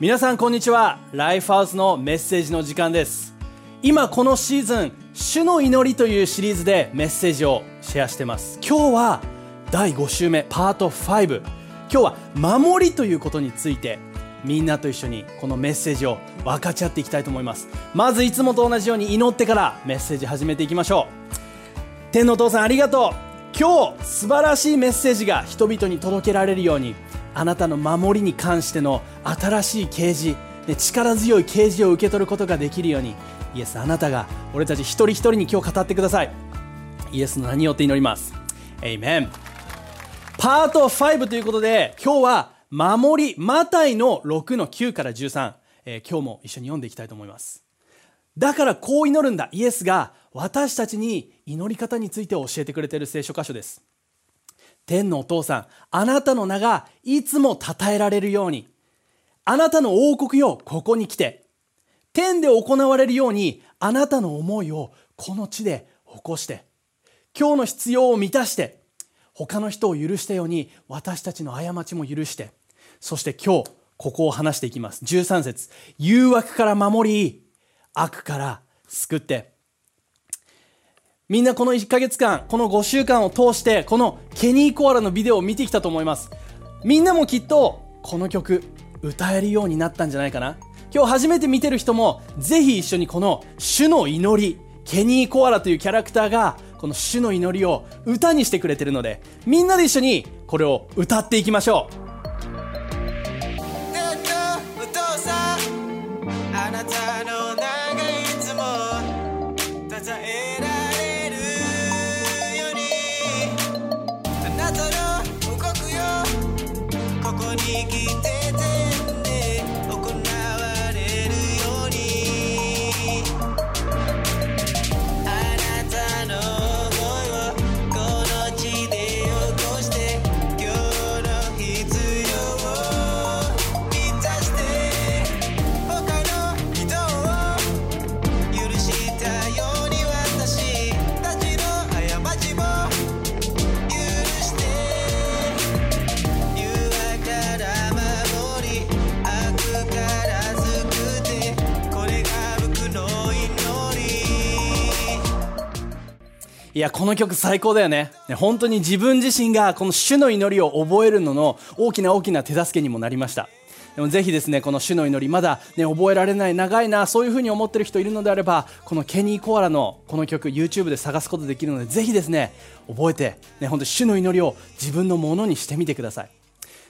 皆さんこんにちは。ライフハウスのメッセージの時間です。今このシーズン主の祈りというシリーズでメッセージをシェアしてます。今日は第5週目パート5今日は守りということについてみんなと一緒にこのメッセージを分かち合っていきたいと思います。まずいつもと同じように祈ってからメッセージ始めていきましょう。天のお父さんありがとう。今日素晴らしいメッセージが人々に届けられるように。あなたの守りに関しての新しい啓示力強い啓示を受け取ることができるようにイエスあなたが俺たち一人一人に今日語ってください。イエスの名によって祈ります。エイメンパート5ということで今日は守りマタイの6の9から13、えー、今日も一緒に読んでいきたいと思います。だからこう祈るんだ。イエスが私たちに祈り方について教えてくれている聖書箇所です。天のお父さん、あなたの名がいつも称えられるように、あなたの王国よ、ここに来て、天で行われるように、あなたの思いをこの地で起こして、今日の必要を満たして、他の人を許したように私たちの過ちも許して、そして今日、ここを話していきます。13節。誘惑から守り、悪から救って、みんなこの1ヶ月間、この5週間を通して、このケニーコアラのビデオを見てきたと思います。みんなもきっと、この曲、歌えるようになったんじゃないかな。今日初めて見てる人も、ぜひ一緒にこの主の祈り、ケニーコアラというキャラクターが、この主の祈りを歌にしてくれてるので、みんなで一緒にこれを歌っていきましょう。いや、この曲最高だよね。本当に自分自身がこの主の祈りを覚えるのの大きな大きな手助けにもなりました。でもぜひですね、この主の祈り、まだね、覚えられない、長いな、そういうふうに思ってる人いるのであれば、このケニー・コアラのこの曲、YouTube で探すことできるので、ぜひですね、覚えて、ね、本当主の祈りを自分のものにしてみてください。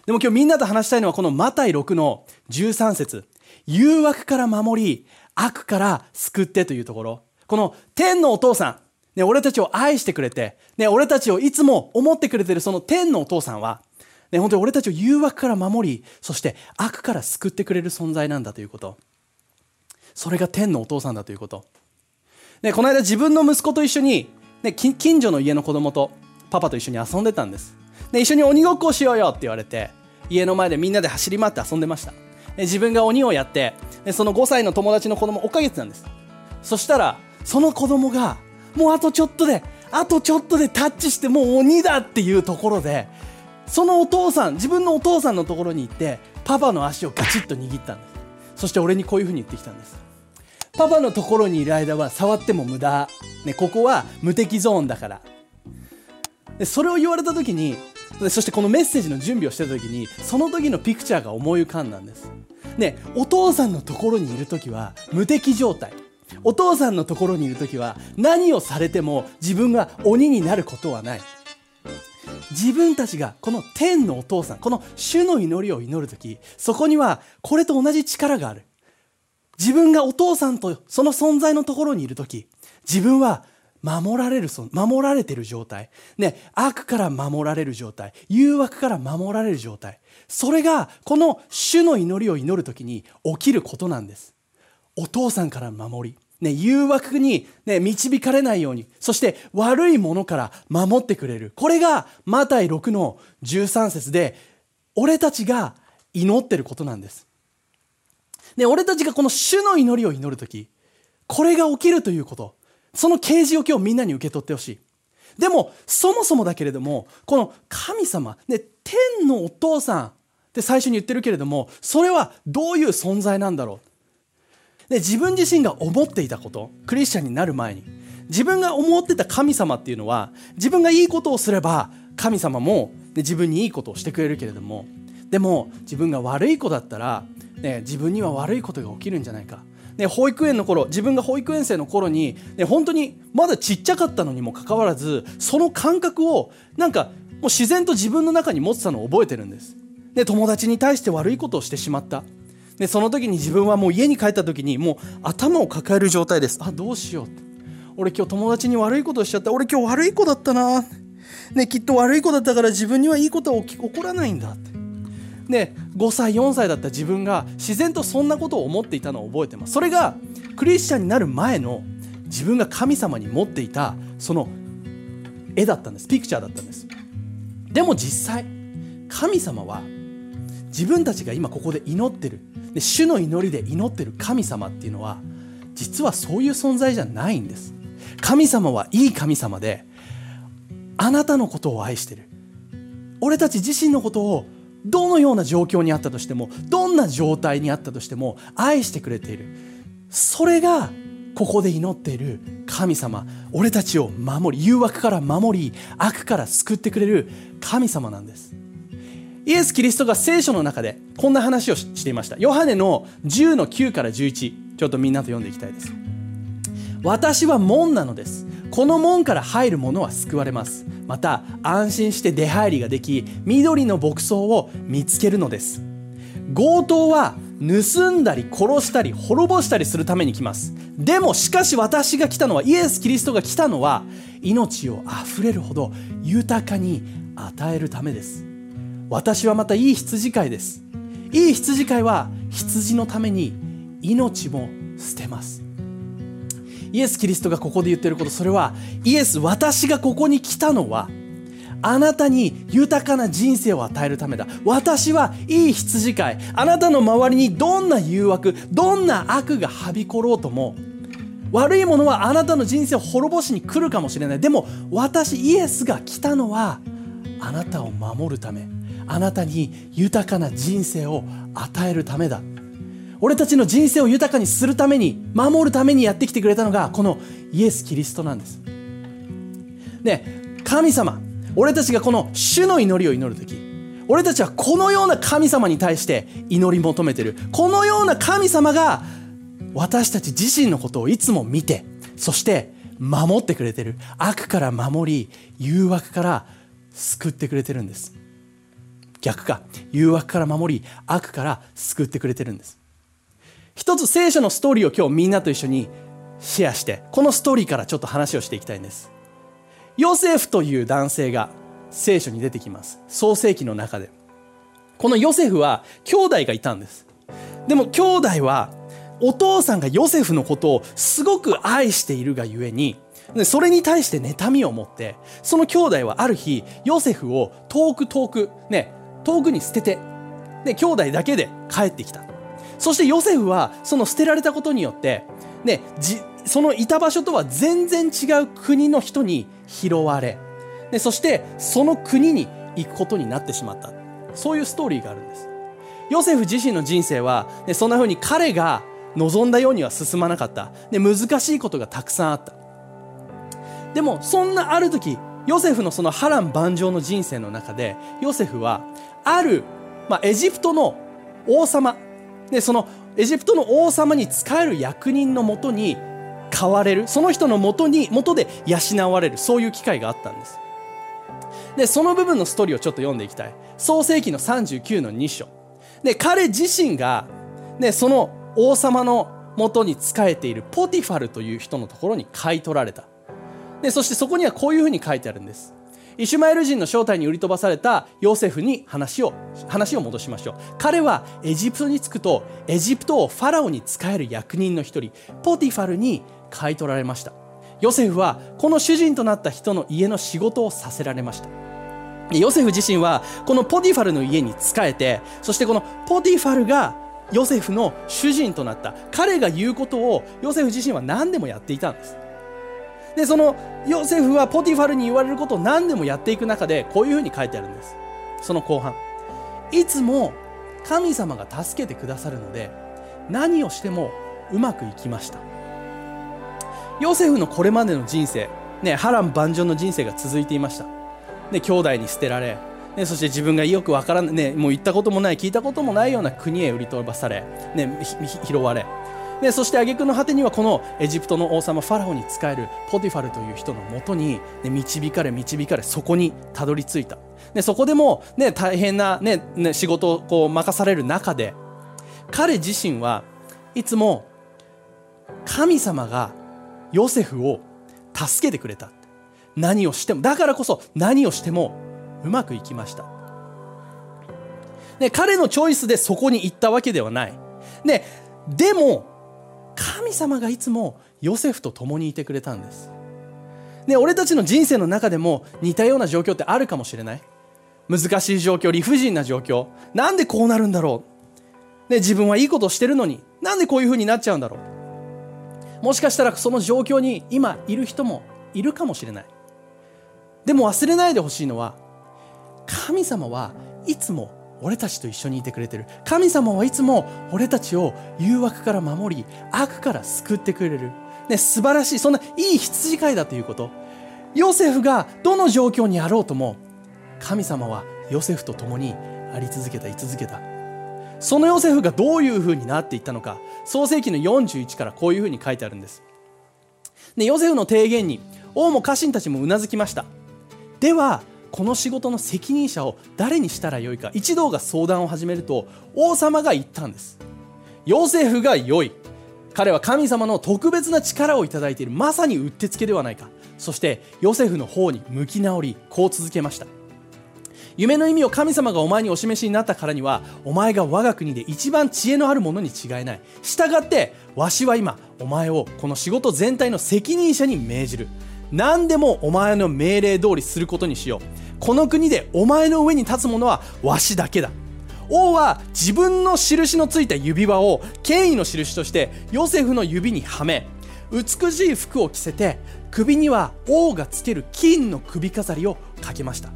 でも今日みんなと話したいのはこのマタイ6の13節誘惑から守り、悪から救ってというところ。この天のお父さん、ね、俺たちを愛してくれて、ね、俺たちをいつも思ってくれてるその天のお父さんは、ね、本当に俺たちを誘惑から守り、そして悪から救ってくれる存在なんだということ。それが天のお父さんだということ。ね、この間自分の息子と一緒に、ね、近所の家の子供とパパと一緒に遊んでたんです。ね、一緒に鬼ごっこをしようよって言われて、家の前でみんなで走り回って遊んでました。ね、自分が鬼をやって、ね、その5歳の友達の子供追っかけてたんです。そしたら、その子供がもうあとちょっとで、あとちょっとでタッチしてもう鬼だっていうところで、そのお父さん、自分のお父さんのところに行って、パパの足をガチッと握ったんです。そして俺にこういうふうに言ってきたんです。パパのところにいる間は触っても無駄。ね、ここは無敵ゾーンだから。でそれを言われた時に、そしてこのメッセージの準備をしてた時に、その時のピクチャーが思い浮かんだんです。ね、お父さんのところにいる時は無敵状態。お父さんのところにいる時は何をされても自分が鬼になることはない自分たちがこの天のお父さんこの主の祈りを祈る時そこにはこれと同じ力がある自分がお父さんとその存在のところにいる時自分は守られる、守られてる状態。ね、悪から守られる状態。誘惑から守られる状態。それが、この主の祈りを祈るときに起きることなんです。お父さんから守り、ね、誘惑に、ね、導かれないように、そして悪いものから守ってくれる。これがマタイ6の13節で、俺たちが祈ってることなんです。ね、俺たちがこの主の祈りを祈るとき、これが起きるということ、その啓示を今日みんなに受け取ってほしい。でも、そもそもだけれども、この神様、ね、天のお父さん、って最初に言ってるけれどもそれはどういう存在なんだろうで自分自身が思っていたことクリスチャンになる前に自分が思ってた神様っていうのは自分がいいことをすれば神様も、ね、自分にいいことをしてくれるけれどもでも自分が悪い子だったら、ね、自分には悪いことが起きるんじゃないか。ね、保育園の頃自分が保育園生の頃に、ね、本当にまだちっちゃかったのにもかかわらずその感覚をなんかもう自然と自分の中に持ってたのを覚えてるんです。で友達に対して悪いことをしてしまった。でその時に自分はもう家に帰った時にもう頭を抱える状態です。あどうしようって。俺今日友達に悪いことしちゃった。俺今日悪い子だったな。ねきっと悪い子だったから自分にはいいことは起こらないんだって。で5歳4歳だった自分が自然とそんなことを思っていたのを覚えてます。それがクリスチャンになる前の自分が神様に持っていたその絵だったんです。ピクチャーだったんです。でも実際神様は自分たちが今ここで祈ってる。で主の祈りで祈ってる神様っていうのは実はそういう存在じゃないんです。神様はいい神様であなたのことを愛してる。俺たち自身のことをどのような状況にあったとしてもどんな状態にあったとしても愛してくれている。それがここで祈っている神様。俺たちを守り誘惑から守り悪から救ってくれる神様なんです。イエス・キリストが聖書の中でこんな話をしていました。ヨハネの10の9から11ちょっとみんなと読んでいきたいです。私は門なのです。この門から入る者は救われます。また安心して出入りができ緑の牧草を見つけるのです。強盗は盗んだり殺したり滅ぼしたりするために来ます。でもしかし私が来たのはイエス・キリストが来たのは命をあふれるほど豊かに与えるためです。私はまたいい羊飼いです。いい羊飼いは羊のために命も捨てます。イエス・キリストがここで言ってることそれはイエス私がここに来たのはあなたに豊かな人生を与えるためだ。私はいい羊飼い。あなたの周りにどんな誘惑どんな悪がはびころうとも悪いものはあなたの人生を滅ぼしに来るかもしれない。でも私イエスが来たのはあなたを守るため。あなたに豊かな人生を与えるためだ。俺たちの人生を豊かにするために守るためにやってきてくれたのがこのイエス・キリストなんです。で神様俺たちがこの主の祈りを祈る時俺たちはこのような神様に対して祈り求めてる。このような神様が私たち自身のことをいつも見てそして守ってくれてる。悪から守り誘惑から救ってくれてるんです。逆か誘惑から守り悪から救ってくれてるんです。一つ聖書のストーリーを今日みんなと一緒にシェアしてこのストーリーからちょっと話をしていきたいんです。ヨセフという男性が聖書に出てきます。創世記の中で。このヨセフは兄弟がいたんです。でも兄弟はお父さんがヨセフのことをすごく愛しているがゆえにそれに対して妬みを持ってその兄弟はある日ヨセフを遠く遠くね遠くに捨ててで兄弟だけで帰ってきた。そしてヨセフはその捨てられたことによって、ね、そのいた場所とは全然違う国の人に拾われでそしてその国に行くことになってしまった。そういうストーリーがあるんです。ヨセフ自身の人生は、ね、そんな風に彼が望んだようには進まなかった。で難しいことがたくさんあった。でもそんなある時ヨセフのその波乱万丈の人生の中でヨセフはある、まあ、エジプトの王様。でそのエジプトの王様に仕える役人のもとに変われる。その人のもとに元で養われる。そういう機会があったんです。でその部分のストーリーをちょっと読んでいきたい。創世紀の39の2章。で彼自身が、ね、その王様のもとに仕えているポティファルという人のところに買い取られた。でそしてそこにはこういうふうに書いてあるんです。イシュマエル人の正体に売り飛ばされたヨセフに話を話を戻しましょう。彼はエジプトに着くとエジプトをファラオに仕える役人の一人ポティファルに買い取られました。ヨセフはこの主人となった人の家の仕事をさせられました。ヨセフ自身はこのポティファルの家に仕えてそしてこのポティファルがヨセフの主人となった。彼が言うことをヨセフ自身は何でもやっていたんです。でそのヨセフはポティファルに言われることを何でもやっていく中でこういうふうに書いてあるんです。その後半。いつも神様が助けてくださるので何をしてもうまくいきました。ヨセフのこれまでの人生、ね、波乱万丈の人生が続いていました、ね、兄弟に捨てられ、ね、そして自分がよくわからない、ね、もう行ったこともない聞いたこともないような国へ売り飛ばされ、ね、拾われ。でそして挙句の果てにはこのエジプトの王様ファラオに仕えるポティファルという人のもとに、ね、導かれ導かれそこにたどり着いた。でそこでも、ね、大変な、ねね、仕事をこう任される中で彼自身はいつも神様がヨセフを助けてくれた。何をしてもだからこそ何をしてもうまくいきました。で彼のチョイスでそこに行ったわけではない。ででも神様がいつもヨセフと共にいてくれたんです。で俺たちの人生の中でも似たような状況ってあるかもしれない。難しい状況理不尽な状況。なんでこうなるんだろう、ね、自分はいいことしてるのに。なんでこういうふうになっちゃうんだろう。もしかしたらその状況に今いる人もいるかもしれない。でも忘れないでほしいのは神様はいつも俺たちと一緒にいてくれてる。神様はいつも俺たちを誘惑から守り悪から救ってくれる、ね、素晴らしい。そんないい羊飼いだということ。ヨセフがどの状況にあろうとも神様はヨセフと共にあり続けた居続けた。そのヨセフがどういうふうになっていったのか。創世紀の41からこういうふうに書いてあるんです。でヨセフの提言に王も家臣たちもうなずきました。ではこの仕事の責任者を誰にしたらよいか一同が相談を始めると王様が言ったんです。ヨセフが良い。彼は神様の特別な力をいただいている。まさにうってつけではないか。そしてヨセフの方に向き直りこう続けました。夢の意味を神様がお前にお示しになったからにはお前が我が国で一番知恵のあるものに違いない。したがってわしは今お前をこの仕事全体の責任者に命じる。何でもお前の命令通りすることにしよう。この国でお前の上に立つ者はわしだけだ。王は自分の印のついた指輪を権威の印としてヨセフの指にはめ美しい服を着せて首には王がつける金の首飾りをかけました。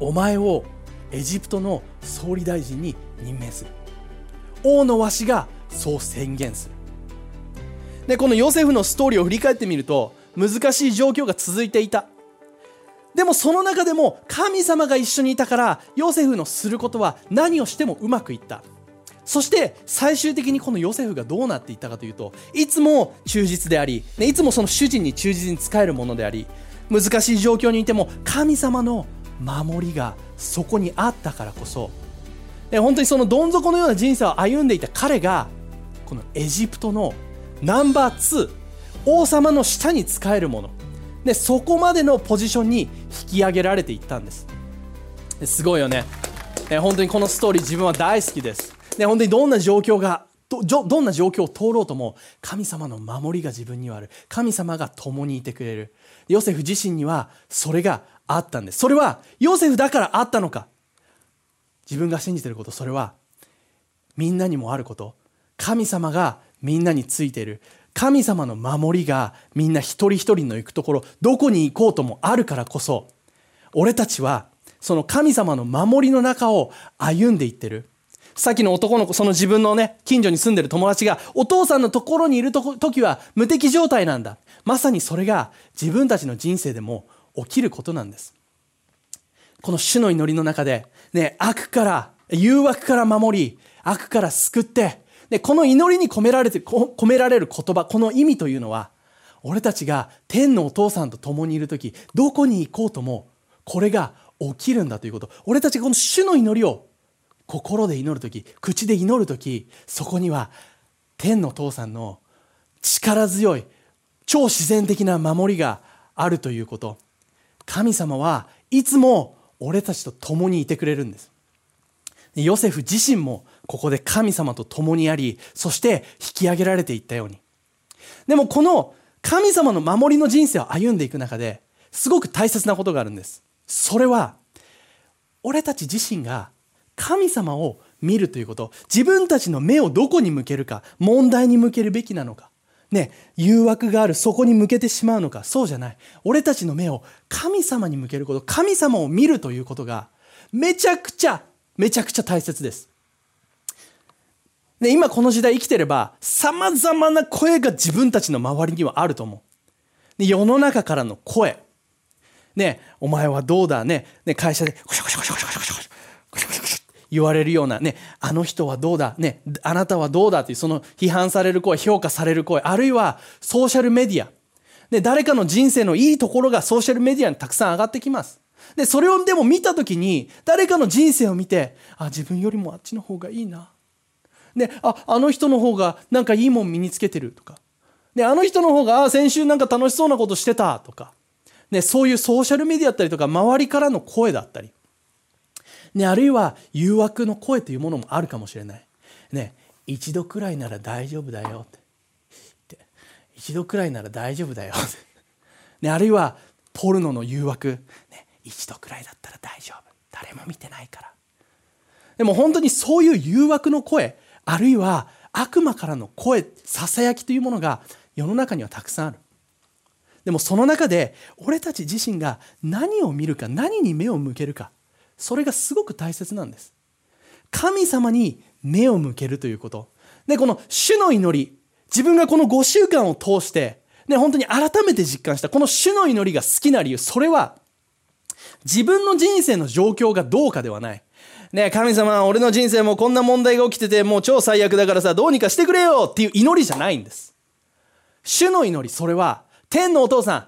お前をエジプトの総理大臣に任命する。王のわしがそう宣言する。でこのヨセフのストーリーを振り返ってみると難しい状況が続いていた。でもその中でも神様が一緒にいたからヨセフのすることは何をしてもうまくいった。そして最終的にこのヨセフがどうなっていったかというといつも忠実であり、いつもその主人に忠実に仕えるものであり難しい状況にいても神様の守りがそこにあったからこそ本当にそのどん底のような人生を歩んでいた彼がこのエジプトのナンバー2王様の下に仕えるもの。でそこまでのポジションに引き上げられていったんです。すごいよね。え本当にこのストーリー自分は大好きです。で本当にどんな状況がどどんな状況を通ろうとも神様の守りが自分にはある。神様が共にいてくれる。ヨセフ自身にはそれがあったんです。それはヨセフだからあったのか。自分が信じてることそれはみんなにもあること。神様がみんなについている。神様の守りがみんな一人一人の行くところどこに行こうともあるからこそ俺たちはその神様の守りの中を歩んでいってる。さっきの男の子その自分のね近所に住んでる友達がお父さんのところにいると時は無敵状態なんだ。まさにそれが自分たちの人生でも起きることなんです。この主の祈りの中でね悪から誘惑から守り悪から救ってで、この祈りに込められて、込められる言葉、この意味というのは、俺たちが天のお父さんと共にいる時、どこに行こうとも、これが起きるんだということ。俺たちがこの主の祈りを心で祈る時、口で祈る時、そこには天のお父さんの力強い、超自然的な守りがあるということ。神様はいつも俺たちと共にいてくれるんです。ヨセフ自身もここで神様と共にあり、そして引き上げられていったように。でもこの神様の守りの人生を歩んでいく中で、すごく大切なことがあるんです。それは、俺たち自身が神様を見るということ、自分たちの目をどこに向けるか、問題に向けるべきなのか、ね、誘惑がある、そこに向けてしまうのか、そうじゃない。俺たちの目を神様に向けること、神様を見るということが、めちゃくちゃめちゃくちゃ大切ですで今この時代生きてれば様々な声が自分たちの周りにはあると思う。で世の中からの声。ねお前はどうだね。ね会社でコシャコシャコシャコシャコシャコシャコシャコシャ言われるようなねあの人はどうだね。あなたはどうだっていうその批判される声評価される声。あるいはソーシャルメディア。で誰かの人生のいいところがソーシャルメディアにたくさん上がってきます。でそれをでも見た時に誰かの人生を見てあ自分よりもあっちの方がいいな。でああの人の方がなんかいいもん身につけてるとか。であの人の方があ先週なんか楽しそうなことしてたとか、ね、そういうソーシャルメディアだったりとか周りからの声だったり、ね、あるいは誘惑の声というものもあるかもしれない。ね、一度くらいなら大丈夫だよって。一度くらいなら大丈夫だよって、ね、あるいはポルノの誘惑、ね、一度くらいだったら大丈夫。誰も見てないから。でも本当にそういう誘惑の声あるいは悪魔からの声ささやきというものが世の中にはたくさんある。でもその中で俺たち自身が何を見るか何に目を向けるかそれがすごく大切なんです。神様に目を向けるということ。でこの主の祈り自分がこの5週間を通してね、本当に改めて実感したこの主の祈りが好きな理由それは自分の人生の状況がどうかではない。ね神様、俺の人生もこんな問題が起きてて、もう超最悪だからさ、どうにかしてくれよっていう祈りじゃないんです。主の祈り、それは、天のお父さん、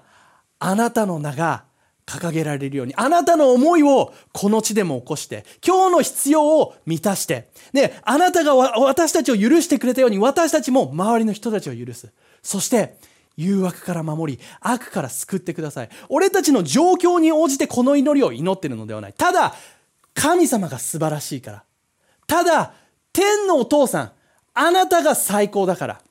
あなたの名が掲げられるように、あなたの思いをこの地でも起こして、今日の必要を満たして、ね、あなたが私たちを許してくれたように、私たちも周りの人たちを許す。そして、誘惑から守り、悪から救ってください。俺たちの状況に応じてこの祈りを祈ってるのではない。ただ、神様が素晴らしいから。ただ、天のお父さん、あなたが最高だから。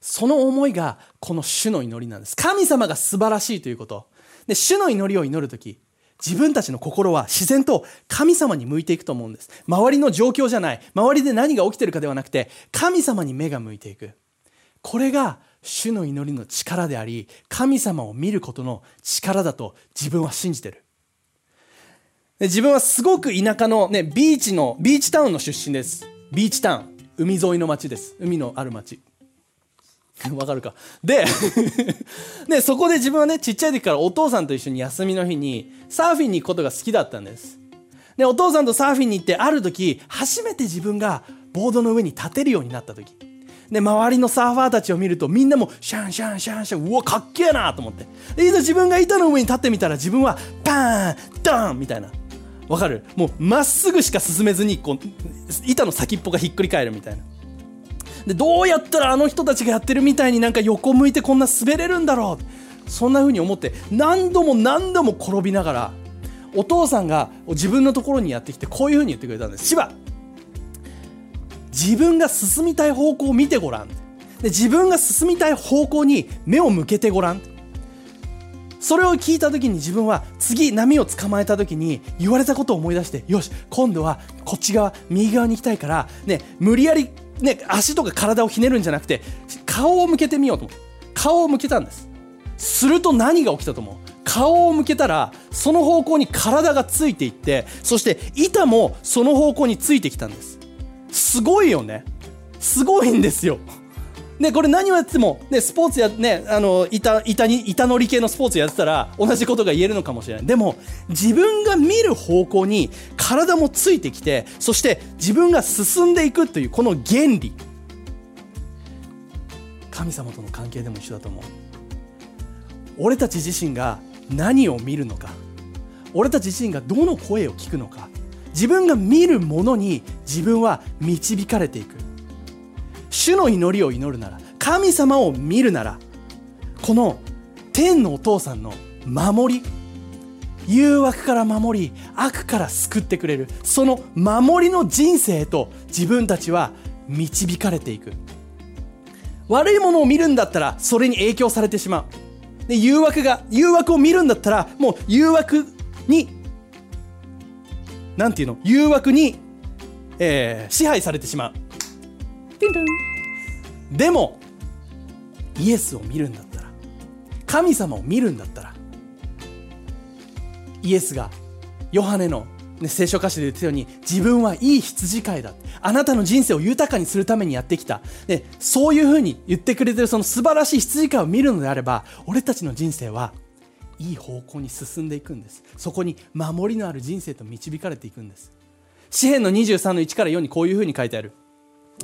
その思いがこの主の祈りなんです。神様が素晴らしいということ。で、主の祈りを祈るとき、自分たちの心は自然と神様に向いていくと思うんです。周りの状況じゃない。周りで何が起きてるかではなくて、神様に目が向いていく。これが主の祈りの力であり、神様を見ることの力だと自分は信じてる。で自分はすごく田舎のね、ビーチの、ビーチタウンの出身です。ビーチタウン。海沿いの町です。海のある町。わかるか。で で、そこで自分はね、ちっちゃい時からお父さんと一緒に休みの日にサーフィンに行くことが好きだったんです。で、お父さんとサーフィンに行ってある時、初めて自分がボードの上に立てるようになった時。で、周りのサーファーたちを見るとみんなもシャンシャンシャンシャン、うわ、かっけえなと思って。で、いざ自分が板の上に立ってみたら自分はパーン、ドーンみたいな。わかる？もうまっすぐしか進めずにこう板の先っぽがひっくり返るみたいな。でどうやったらあの人たちがやってるみたいになんか横向いてこんな滑れるんだろうそんな風に思って何度も何度も転びながらお父さんが自分のところにやってきてこういう風に言ってくれたんです芝自分が進みたい方向を見てごらんで自分が進みたい方向に目を向けてごらん。それを聞いた時に自分は次波を捕まえた時に言われたことを思い出してよし今度はこっち側右側に行きたいからね無理やりね足とか体をひねるんじゃなくて顔を向けてみようと思って顔を向けたんです。すると何が起きたと思う？顔を向けたらその方向に体がついていってそして板もその方向についてきたんです。すごいよね。すごいんですよ。ね、これ何をやっても、ね、スポーツや、ね、あの、板、板に、板乗り系のスポーツやってたら、同じことが言えるのかもしれない。でも、自分が見る方向に体もついてきて、そして自分が進んでいくという、この原理。神様との関係でも一緒だと思う。俺たち自身が何を見るのか。俺たち自身がどの声を聞くのか。自分が見るものに自分は導かれていく。主の祈りを祈るなら神様を見るならこの天のお父さんの守り誘惑から守り悪から救ってくれるその守りの人生へと自分たちは導かれていく。悪いものを見るんだったらそれに影響されてしまう。で誘惑が誘惑を見るんだったらもう誘惑になんていうの？誘惑に、えー、支配されてしまう。でもイエスを見るんだったら神様を見るんだったらイエスがヨハネのね、聖書歌詞で言ってたように自分はいい羊飼いだあなたの人生を豊かにするためにやってきた、ね、そういうふうに言ってくれてるその素晴らしい羊飼いを見るのであれば俺たちの人生はいい方向に進んでいくんです。そこに守りのある人生と導かれていくんです。詩篇の23の1から4にこういうふうに書いてある。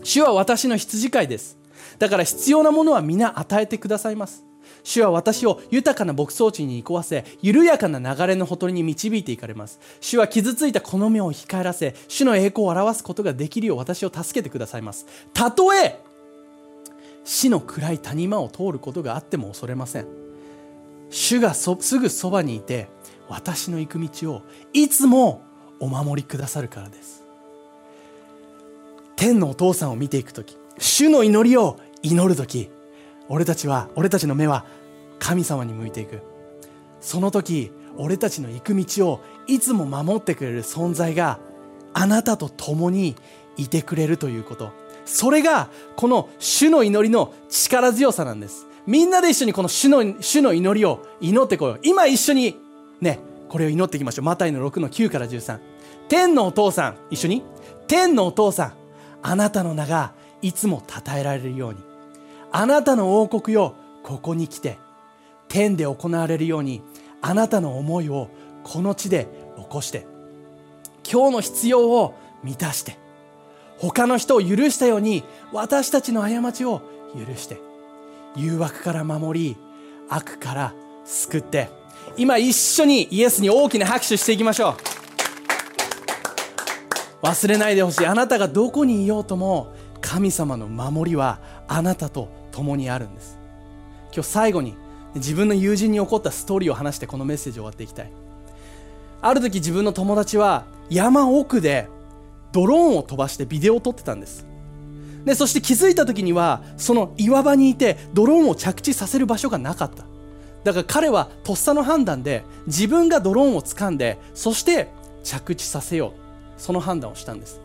主は私の羊飼いです。だから必要なものは皆与えてくださいます。主は私を豊かな牧草地に行わせ緩やかな流れのほとりに導いていかれます。主は傷ついたこの目を控えらせ主の栄光を表すことができるよう私を助けてくださいます。たとえ死の暗い谷間を通ることがあっても恐れません。主がすぐそばにいて私の行く道をいつもお守りくださるからです。天のお父さんを見ていく時主の祈りを祈る時俺たちは俺たちの目は神様に向いていく。その時俺たちの行く道をいつも守ってくれる存在があなたと共にいてくれるということ。それがこの主の祈りの力強さなんです。みんなで一緒にこの主の主の祈りを祈ってこよう。今一緒にねこれを祈っていきましょう。マタイの6の9から13天のお父さん一緒に。天のお父さんあなたの名がいつも称えられるように。あなたの王国よここに来て天で行われるようにあなたの思いをこの地で起こして今日の必要を満たして他の人を許したように私たちの過ちを許して誘惑から守り悪から救って今一緒にイエスに大きな拍手していきましょう。忘れないでほしい。あなたがどこにいようとも神様の守りはあなたと共にあるんです。今日最後に自分の友人に起こったストーリーを話してこのメッセージを終わっていきたい。ある時自分の友達は山奥でドローンを飛ばしてビデオを撮ってたんです。でそして気づいた時にはその岩場にいてドローンを着地させる場所がなかった。だから彼はとっさの判断で自分がドローンを掴んでそして着地させようその判断をしたんです。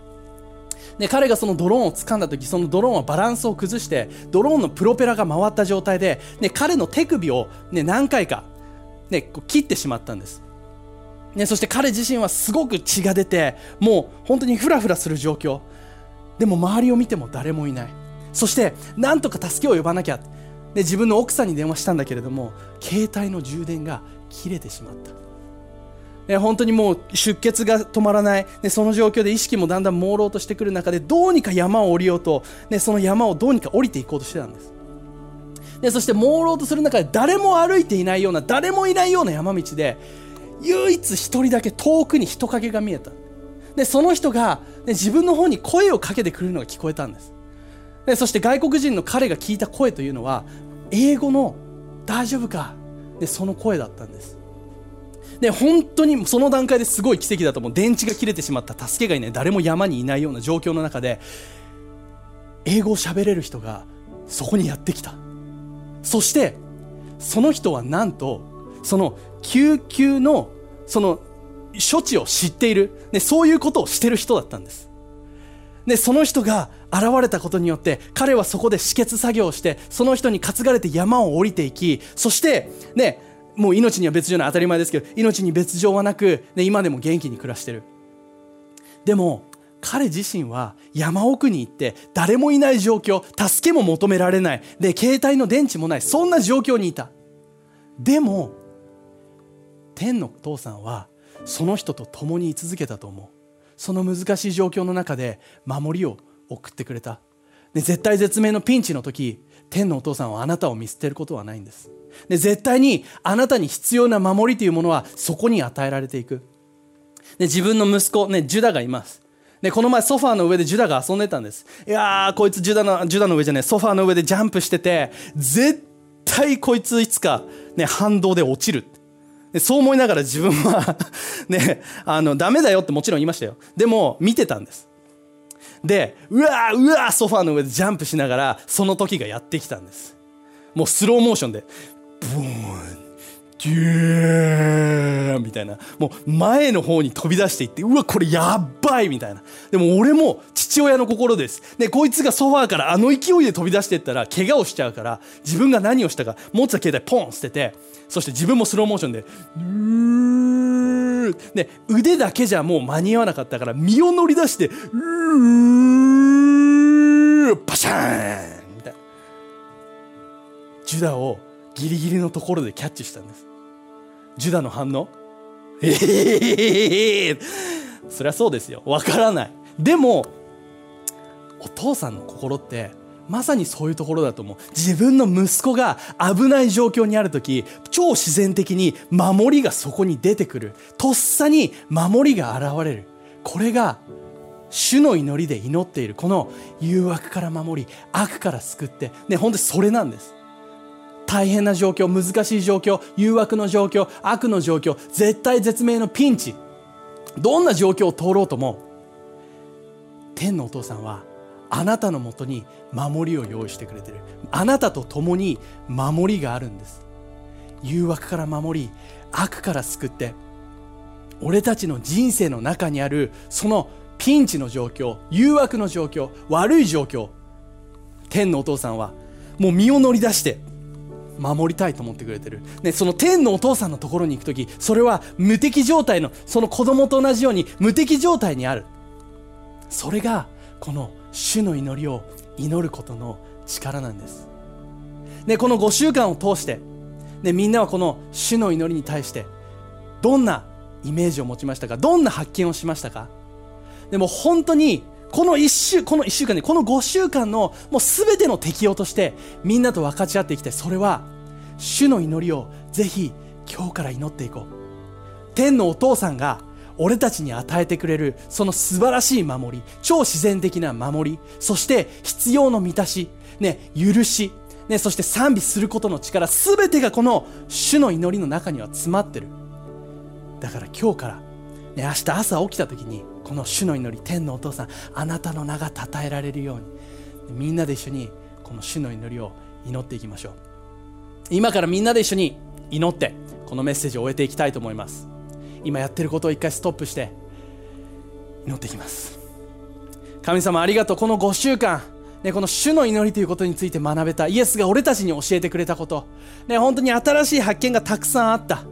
で彼がそのドローンを掴んだ時そのドローンはバランスを崩してドローンのプロペラが回った状態で、ね、彼の手首を、ね、何回か、ね、こう切ってしまったんです。ね、そして彼自身はすごく血が出てもう本当にフラフラする状況。でも周りを見ても誰もいない。そしてなんとか助けを呼ばなきゃ。で自分の奥さんに電話したんだけれども携帯の充電が切れてしまった。本当にもう出血が止まらない、ね、その状況で意識もだんだん朦朧としてくる中でどうにか山を降りようと、ね、その山をどうにか降りていこうとしてたんです。でそして朦朧とする中で誰も歩いていないような誰もいないような山道で唯一一人だけ遠くに人影が見えた。でその人が、ね、自分の方に声をかけてくるのが聞こえたんです。でそして外国人の彼が聞いた声というのは英語の「大丈夫か?」でその声だったんです。で本当にその段階ですごい奇跡だと思う。電池が切れてしまった。助けがいない。誰も山にいないような状況の中で英語を喋れる人がそこにやってきた。そしてその人はなんとその救急のその処置を知っている、ね、そういうことをしてる人だったんです。でその人が現れたことによって彼はそこで止血作業をしてその人に担がれて山を降りていきそしてねもう命には別状ない当たり前ですけど命に別状はなく、ね、今でも元気に暮らしてる。でも彼自身は山奥に行って誰もいない状況助けも求められない。で携帯の電池もない。そんな状況にいた。でも天の父さんはその人と共に居続けたと思う。その難しい状況の中で守りを送ってくれた。で絶対絶命のピンチの時天のお父さんはあなたを見捨てることはないんです。で絶対にあなたに必要な守りというものはそこに与えられていく。で自分の息子、ね、ジュダがいます。でこの前ソファーの上でジュダが遊んでたんです。いやーこいつジュダのジュダの上じゃないソファーの上でジャンプしてて絶対こいついつか、ね、反動で落ちる。でそう思いながら自分は ねあのダメだよってもちろん言いましたよ。でも見てたんです。でうわーうわーソファーの上でジャンプしながらその時がやってきたんです。もうスローモーションでブーンデューみたいな。もう前の方に飛び出していってうわこれやっばいみたいな。でも俺も父親の心です。でこいつがソファーからあの勢いで飛び出していったら怪我をしちゃうから自分が何をしたか持ってた携帯ポン捨ててそして自分もスローモーションでうーで腕だけじゃもう間に合わなかったから身を乗り出してうーパシャーン!みたいな。ジュダをギリギリのところでキャッチしたんです。ジュダの反応ええー、そりゃそうですよ。わからない。でもお父さんの心ってまさにそういうところだと思う。自分の息子が危ない状況にある時超自然的に守りがそこに出てくる。とっさに守りが現れる。これが主の祈りで祈っている。この誘惑から守り悪から救って。ね本当にそれなんです。大変な状況難しい状況誘惑の状況悪の状況絶対絶命のピンチ。どんな状況を通ろうとも天のお父さんはあなたのもとに守りを用意してくれてる。あなたと共に守りがあるんです。誘惑から守り悪から救って俺たちの人生の中にあるそのピンチの状況誘惑の状況悪い状況天のお父さんはもう身を乗り出して守りたいと思ってくれてる、ね、その天のお父さんのところに行く時それは無敵状態のその子供と同じように無敵状態にある。それがこの主の祈りを祈ることの力なんです。で、この5週間を通して、ね、みんなはこの主の祈りに対してどんなイメージを持ちましたか？どんな発見をしましたか？でも本当にこの1週、この1週間で、この5週間のもう全ての適用としてみんなと分かち合っていきたい。それは主の祈りをぜひ今日から祈っていこう。天のお父さんが俺たちに与えてくれるその素晴らしい守り、超自然的な守り、そして必要の満たし、ね、許し、ね、そして賛美することの力、すべてがこの主の祈りの中には詰まってる。だから今日から、ね、明日朝起きた時に、この主の祈り、天のお父さん、あなたの名が称えられるように、みんなで一緒にこの主の祈りを祈っていきましょう。今からみんなで一緒に祈って、このメッセージを終えていきたいと思います。今やってることを一回ストップして祈ってきます。神様ありがとう。この5週間ね、この主の祈りということについて学べたイエスが俺たちに教えてくれたこと、ね、本当に新しい発見がたくさんあった、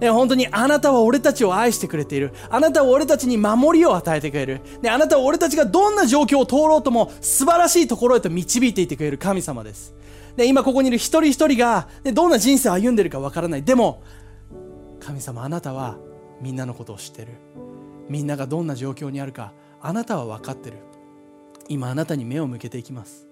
ね、本当にあなたは俺たちを愛してくれている。あなたは俺たちに守りを与えてくれる、ね、あなたは俺たちがどんな状況を通ろうとも素晴らしいところへと導いていてくれる神様です、ね、今ここにいる一人一人が、ね、どんな人生を歩んでるかわからない。でも神様あなたはみんなのことを知ってる。みんながどんな状況にあるかあなたは分かってる。今あなたに目を向けていきます。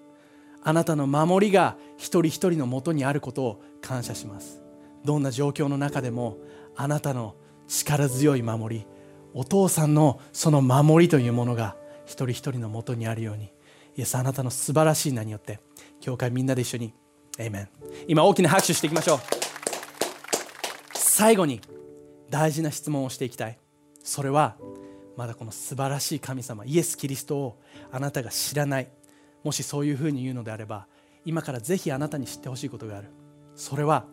あなたの守りが一人一人のもとにあることを感謝します。どんな状況の中でもあなたの力強い守りお父さんのその守りというものが一人一人のもとにあるように。イエスあなたの素晴らしい名によって教会みんなで一緒にエイメン今大きな拍手していきましょう。最後に大事な質問をしていきたい。それはまだこの素晴らしい神様イエス・キリストをあなたが知らない。もしそういうふうに言うのであれば今からぜひあなたに知ってほしいことがある。それは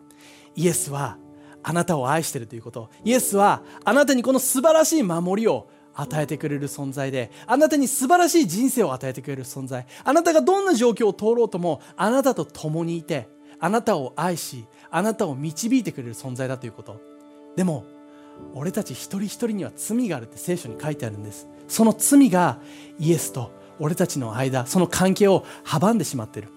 イエスはあなたを愛しているということ。イエスはあなたにこの素晴らしい守りを与えてくれる存在であなたに素晴らしい人生を与えてくれる存在。あなたがどんな状況を通ろうともあなたと共にいてあなたを愛しあなたを導いてくれる存在だということ。でも俺たち一人一人には罪があるって聖書に書いてあるんです。その罪がイエスと俺たちの間その関係を阻んでしまってる。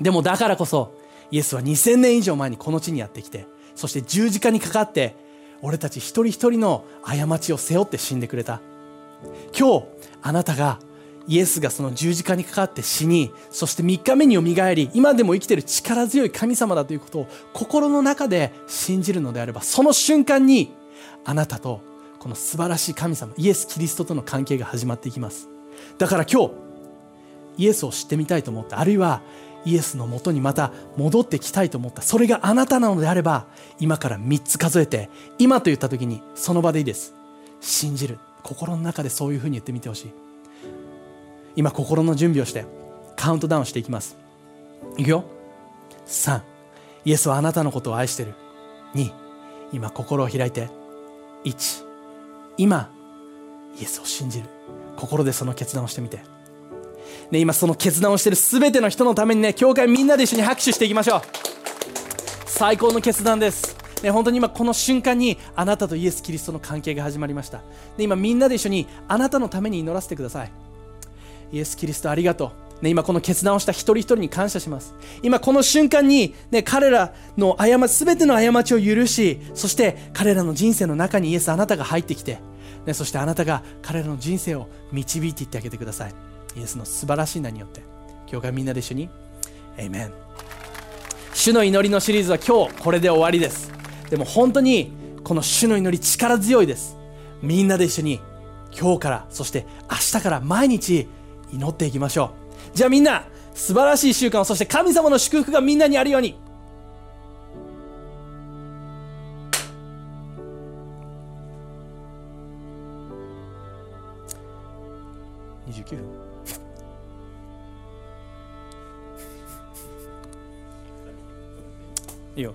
でもだからこそイエスは2000年以上前にこの地にやってきてそして十字架にかかって俺たち一人一人の過ちを背負って死んでくれた。今日あなたがイエスがその十字架にかかって死にそして3日目によみがえり今でも生きてる力強い神様だということを心の中で信じるのであればその瞬間にあなたとこの素晴らしい神様イエス・キリストとの関係が始まっていきます。だから今日イエスを知ってみたいと思ったあるいはイエスのもとにまた戻ってきたいと思った。それがあなたなのであれば今から3つ数えて今と言った時にその場でいいです。信じる。心の中でそういうふうに言ってみてほしい。今心の準備をしてカウントダウンしていきます。いくよ。3イエスはあなたのことを愛してる。2今心を開いて1今イエスを信じる。心でその決断をしてみて、ね、今その決断をしている全ての人のためにね教会みんなで一緒に拍手していきましょう。最高の決断です。ね、本当に今この瞬間にあなたとイエス・キリストの関係が始まりました。で今みんなで一緒にあなたのために祈らせてください。イエス・キリストありがとう、ね、今この決断をした一人一人に感謝します。今この瞬間に、ね、彼らの過ち全ての過ちを許しそして彼らの人生の中にイエスあなたが入ってきて、ね、そしてあなたが彼らの人生を導いていってあげてください。イエスの素晴らしい名によって。教会みんなで一緒にエイメン主の祈りのシリーズは今日これで終わりです。でも本当にこの主の祈り力強いです。みんなで一緒に今日からそして明日から毎日祈っていきましょう。じゃあみんな素晴らしい習慣をそして神様の祝福がみんなにあるように。いいよ。